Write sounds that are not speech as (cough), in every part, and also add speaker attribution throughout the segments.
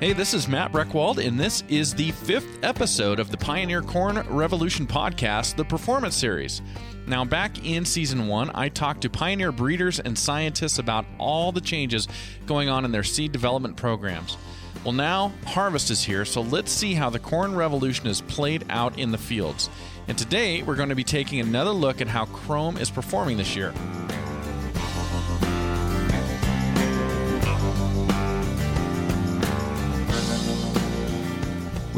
Speaker 1: Hey, this is Matt Breckwald, and this is the fifth episode of the Pioneer Corn Revolution podcast, the Performance Series. Now, back in season one, I talked to pioneer breeders and scientists about all the changes going on in their seed development programs. Well, now harvest is here, so let's see how the corn revolution is played out in the fields. And today, we're going to be taking another look at how Qrome is performing this year.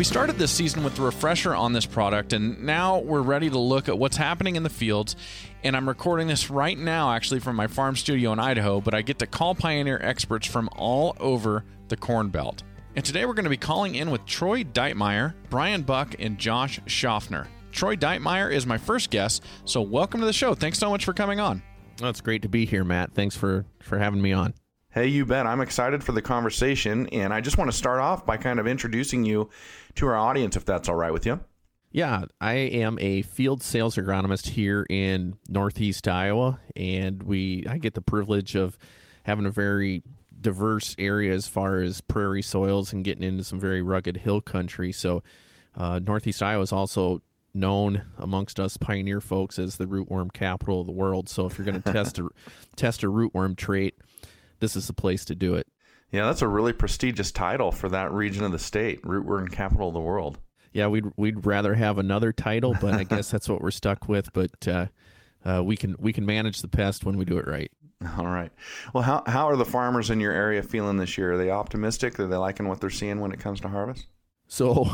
Speaker 1: We started this season with the refresher on this product, and now we're ready to look at what's happening in the fields. And I'm recording this right now, actually, from my farm studio in Idaho, but I get to call Pioneer experts from all over the Corn Belt. And today we're going to be calling in with Troy Deitmeyer, Brian Buck, and Josh Schaffner. Troy Deitmeyer is my first guest, so welcome to the show. Thanks so much for coming on.
Speaker 2: Well, it's great to be here, Matt. Thanks for for having me on.
Speaker 3: Hey, you bet. I'm excited for the conversation, and I just want to start off by kind of introducing you to our audience, if that's all right with you.
Speaker 2: Yeah, I am a field sales agronomist here in Northeast Iowa, and we I get the privilege of having a very diverse area as far as prairie soils and getting into some very rugged hill country. So, uh, Northeast Iowa is also known amongst us pioneer folks as the rootworm capital of the world. So, if you're going (laughs) to test a test a rootworm trait this is the place to do it.
Speaker 3: Yeah, that's a really prestigious title for that region of the state, rootworm capital of the world.
Speaker 2: Yeah, we'd we'd rather have another title, but I guess that's what we're stuck with. But uh, uh, we can we can manage the pest when we do it right. (laughs)
Speaker 3: All right. Well, how how are the farmers in your area feeling this year? Are they optimistic? Are they liking what they're seeing when it comes to harvest?
Speaker 2: So,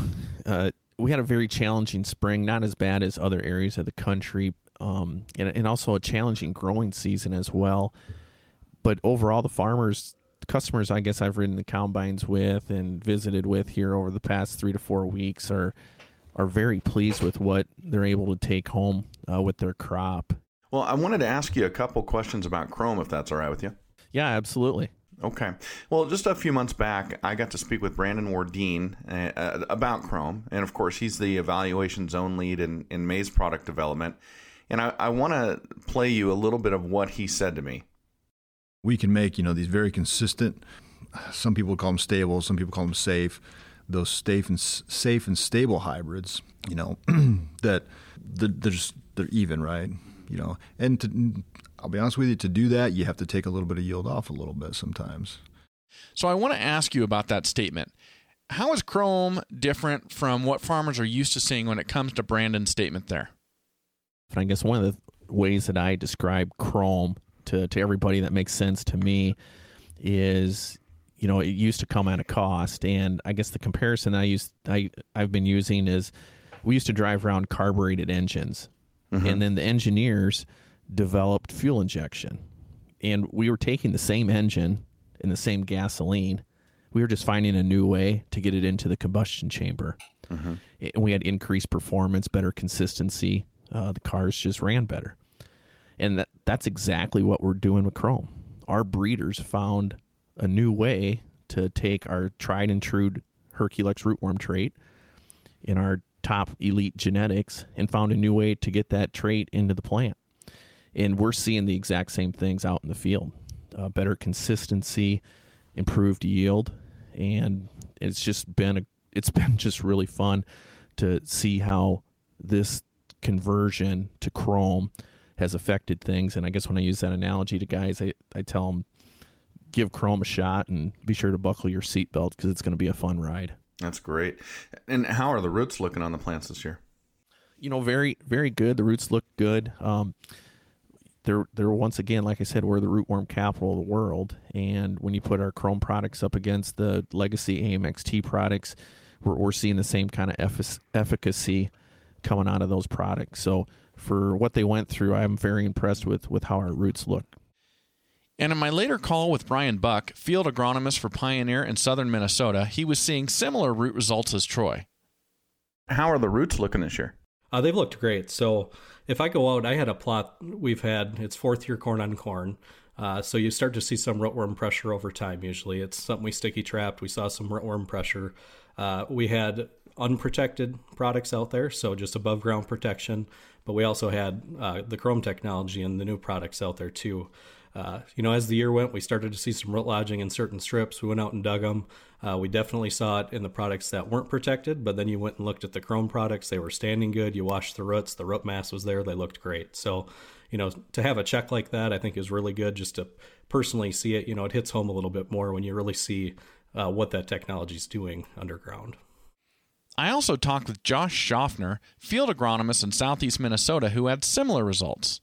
Speaker 2: uh, we had a very challenging spring, not as bad as other areas of the country, um, and, and also a challenging growing season as well but overall, the farmers, customers, I guess I've ridden the combines with and visited with here over the past three to four weeks are are very pleased with what they're able to take home uh, with their crop.
Speaker 3: Well, I wanted to ask you a couple questions about Qrome, if that's all right with you.
Speaker 2: Yeah, absolutely.
Speaker 3: Okay. Well, just a few months back, I got to speak with Brandon Wardeen uh, about Qrome. And of course, he's the evaluation zone lead in, in maize product development. And I, I want to play you a little bit of what he said to me
Speaker 4: we can make you know these very consistent. Some people call them stable, some people call them safe. Those safe and safe and stable hybrids, you know, (clears throat) that they're, they're just they're even, right? You know, and to, I'll be honest with you, to do that, you have to take a little bit of yield off a little bit sometimes.
Speaker 1: So I want to ask you about that statement. How is Qrome different from what farmers are used to seeing when it comes to Brandon's statement there?
Speaker 2: I guess one of the ways that I describe Qrome to, to everybody that makes sense to me is you know it used to come at a cost. And i guess the comparison i used i i've been using is we used to drive around carbureted engines. Mm-hmm. and then the engineers developed fuel injection. And we were taking the same engine and the same gasoline. We were just finding a new way to get it into the combustion chamber. Mm-hmm. and we had increased performance better consistency. Uh, the cars just ran better and that, that's exactly what we're doing with Qrome. Our breeders found a new way to take our tried and true Herculex rootworm trait in our top elite genetics and found a new way to get that trait into the plant. And we're seeing the exact same things out in the field uh, better consistency, improved yield. And it's just been a, it's (laughs) been just really fun to see how this conversion to Qrome has affected things. And I guess when I use that analogy to guys, I, I tell them give Qrome a shot and be sure to buckle your seatbelt because it's going to be a fun ride.
Speaker 3: That's great. And how are the roots looking on the plants this year?
Speaker 2: You know, very very good. The roots look good. Um, they're they're once again, like I said, we're the rootworm capital of the world. And when you put our Qrome products up against the legacy AMXT products, we're, we're seeing the same kind of efficacy coming out of those products. So for what they went through, I'm very impressed with with how our roots look.
Speaker 1: And in my later call with Brian Buck, field agronomist for Pioneer in southern Minnesota, he was seeing similar root results as Troy.
Speaker 3: How are the roots looking this year?
Speaker 5: Uh, they've looked great. So if I go out, I had a plot we've had, it's fourth year corn on corn. Uh, so you start to see some rootworm pressure over time. Usually, it's something we sticky trapped. We saw some rootworm pressure. Uh, we had unprotected products out there, so just above ground protection. But we also had uh, the Qrome technology and the new products out there too. uh, you know, as the year went, we started to see some root lodging in certain strips. We went out and dug them. Uh, we definitely saw it in the products that weren't protected, but then you went and looked at the Qrome products. They were standing good. You washed the roots. The root mass was there. They looked great. So, you know, to have a check like that, I think is really good just to personally see it. You know, it hits home a little bit more when you really see uh, what that technology is doing underground.
Speaker 1: I also talked with Josh Schaffner, field agronomist in southeast Minnesota, who had similar results.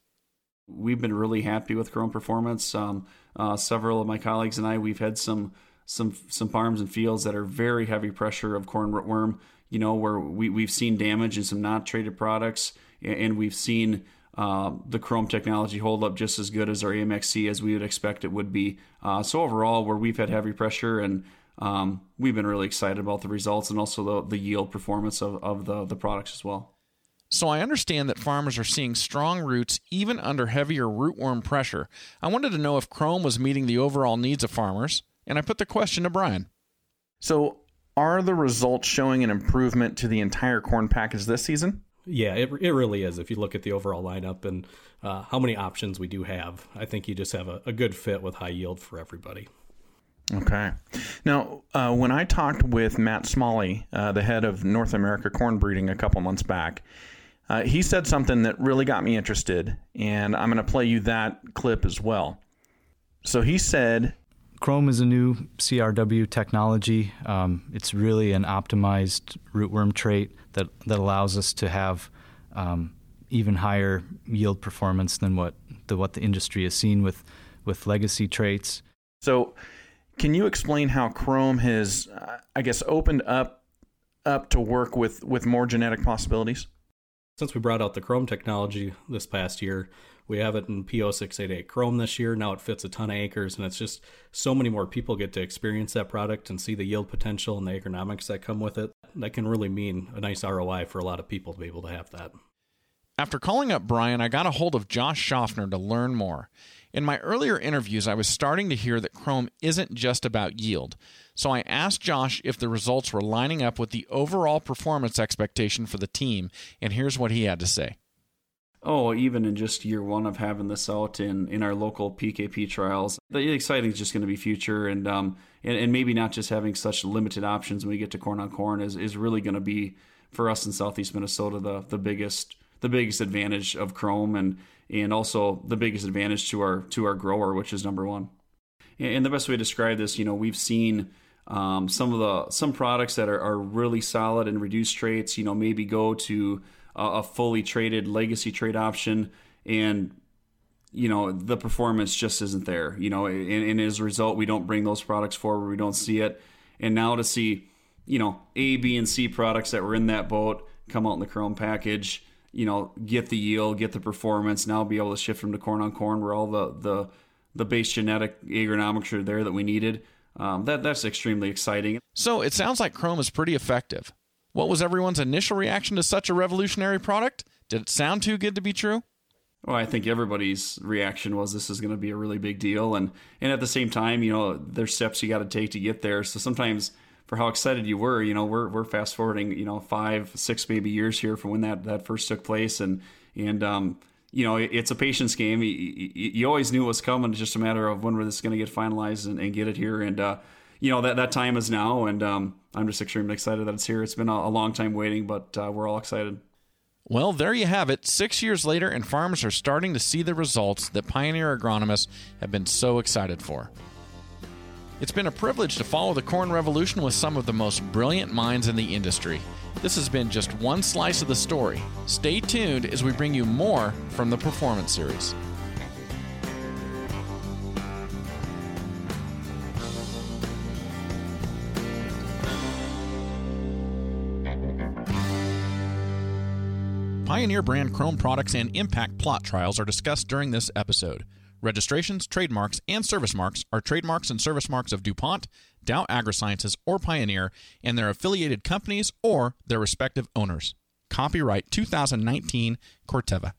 Speaker 6: We've been really happy with Qrome performance. Um, uh, several of my colleagues and I, we've had some some some farms and fields that are very heavy pressure of corn rootworm. You know, where we we've seen damage in some not traded products, and we've seen uh, the Qrome technology hold up just as good as our AMXT as we would expect it would be. Uh, so overall, where we've had heavy pressure and um, we've been really excited about the results and also the, the yield performance of, of the, the products as well.
Speaker 1: So I understand that farmers are seeing strong roots even under heavier rootworm pressure. I wanted to know if Qrome was meeting the overall needs of farmers, and I put the question to Brian.
Speaker 3: So, are the results showing an improvement to the entire corn package this season?
Speaker 5: Yeah, it, it really is. If you look at the overall lineup and uh, how many options we do have, I think you just have a, a good fit with high yield for everybody.
Speaker 3: Okay. Now, uh, when I talked with Matt Smalley, uh, the head of North America corn breeding, a couple months back, uh, he said something that really got me interested, and I'm going to play you that clip as well. So he said,
Speaker 7: Qrome is a new CRW technology. Um, it's really an optimized rootworm trait that, that allows us to have um, even higher yield performance than what the, what the industry has seen with, with legacy traits.
Speaker 3: So, can you explain how Qrome has, uh, I guess, opened up up to work with with more genetic possibilities?
Speaker 5: Since we brought out the Qrome technology this past year, we have it in PO688 Qrome this year. Now it fits a ton of acres, and it's just so many more people get to experience that product and see the yield potential and the agronomics that come with it. That can really mean a nice ROI for a lot of people to be able to have that.
Speaker 1: After calling up Brian, I got a hold of Josh Schaffner to learn more. In my earlier interviews, I was starting to hear that Qrome isn't just about yield. So I asked Josh if the results were lining up with the overall performance expectation for the team, and here's what he had to say.
Speaker 6: Oh, even in just year one of having this out in, in our local PKP trials, the exciting is just going to be future, and um and, and maybe not just having such limited options when we get to corn on corn is, is really going to be for us in southeast Minnesota the the biggest the biggest advantage of Qrome and and also the biggest advantage to our to our grower, which is number one. And the best way to describe this, you know, we've seen um, some of the some products that are, are really solid and reduced traits, you know, maybe go to a, a fully traded legacy trade option, and you know the performance just isn't there. You know, and, and as a result, we don't bring those products forward. We don't see it, and now to see, you know, A, B, and C products that were in that boat come out in the Qrome package you know, get the yield, get the performance. Now be able to shift them to corn on corn, where all the the the base genetic agronomics are there that we needed. Um, that that's extremely exciting.
Speaker 1: So it sounds like Qrome is pretty effective. What was everyone's initial reaction to such a revolutionary product? Did it sound too good to be true?
Speaker 6: Well, I think everybody's reaction was this is going to be a really big deal, and and at the same time, you know, there's steps you got to take to get there. So sometimes for how excited you were. You know, we're we're fast forwarding, you know, five, six maybe years here from when that that first took place, and and um, you know, it's a patience game. You, you, you, always knew it was coming. It's just a matter of when we're this going to get finalized and, and, get it here. And uh, you know that that time is now, and um, I'm just extremely excited that it's here. It's been a, a long time waiting, but uh, we're all excited.
Speaker 1: Well, there you have it. Six years later, and farmers are starting to see the results that pioneer agronomists have been so excited for. It's been a privilege to follow the corn revolution with some of the most brilliant minds in the industry. This has been just one slice of the story. Stay tuned as we bring you more from the Performance Series. Pioneer brand Qrome products and impact plot trials are discussed during this episode. Registrations, trademarks, and service marks are trademarks and service marks of DuPont, Dow AgroSciences, or Pioneer, and their affiliated companies or their respective owners. Copyright 2019 Corteva.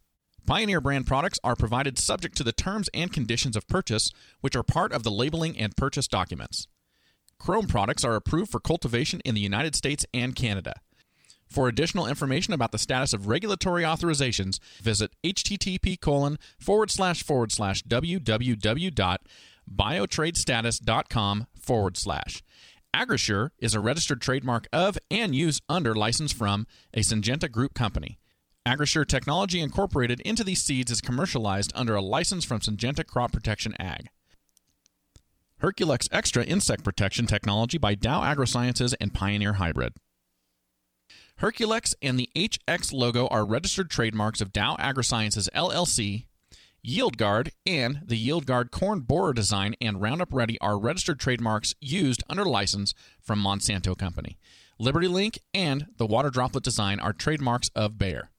Speaker 1: Pioneer brand products are provided subject to the terms and conditions of purchase, which are part of the labeling and purchase documents. Qrome products are approved for cultivation in the United States and Canada. For additional information about the status of regulatory authorizations, visit http colon forward slash forward slash www.biotradestatus.com forward slash. Agrisure is a registered trademark of and used under license from a Syngenta Group company. Agrisure Technology Incorporated into these seeds is commercialized under a license from Syngenta Crop Protection Ag. Herculex Extra Insect Protection Technology by Dow AgroSciences and Pioneer Hybrid. Herculex and the HX logo are registered trademarks of Dow AgroSciences LLC. YieldGard and the YieldGard corn borer design and Roundup Ready are registered trademarks used under license from Monsanto Company. Liberty Link and the water droplet design are trademarks of Bayer.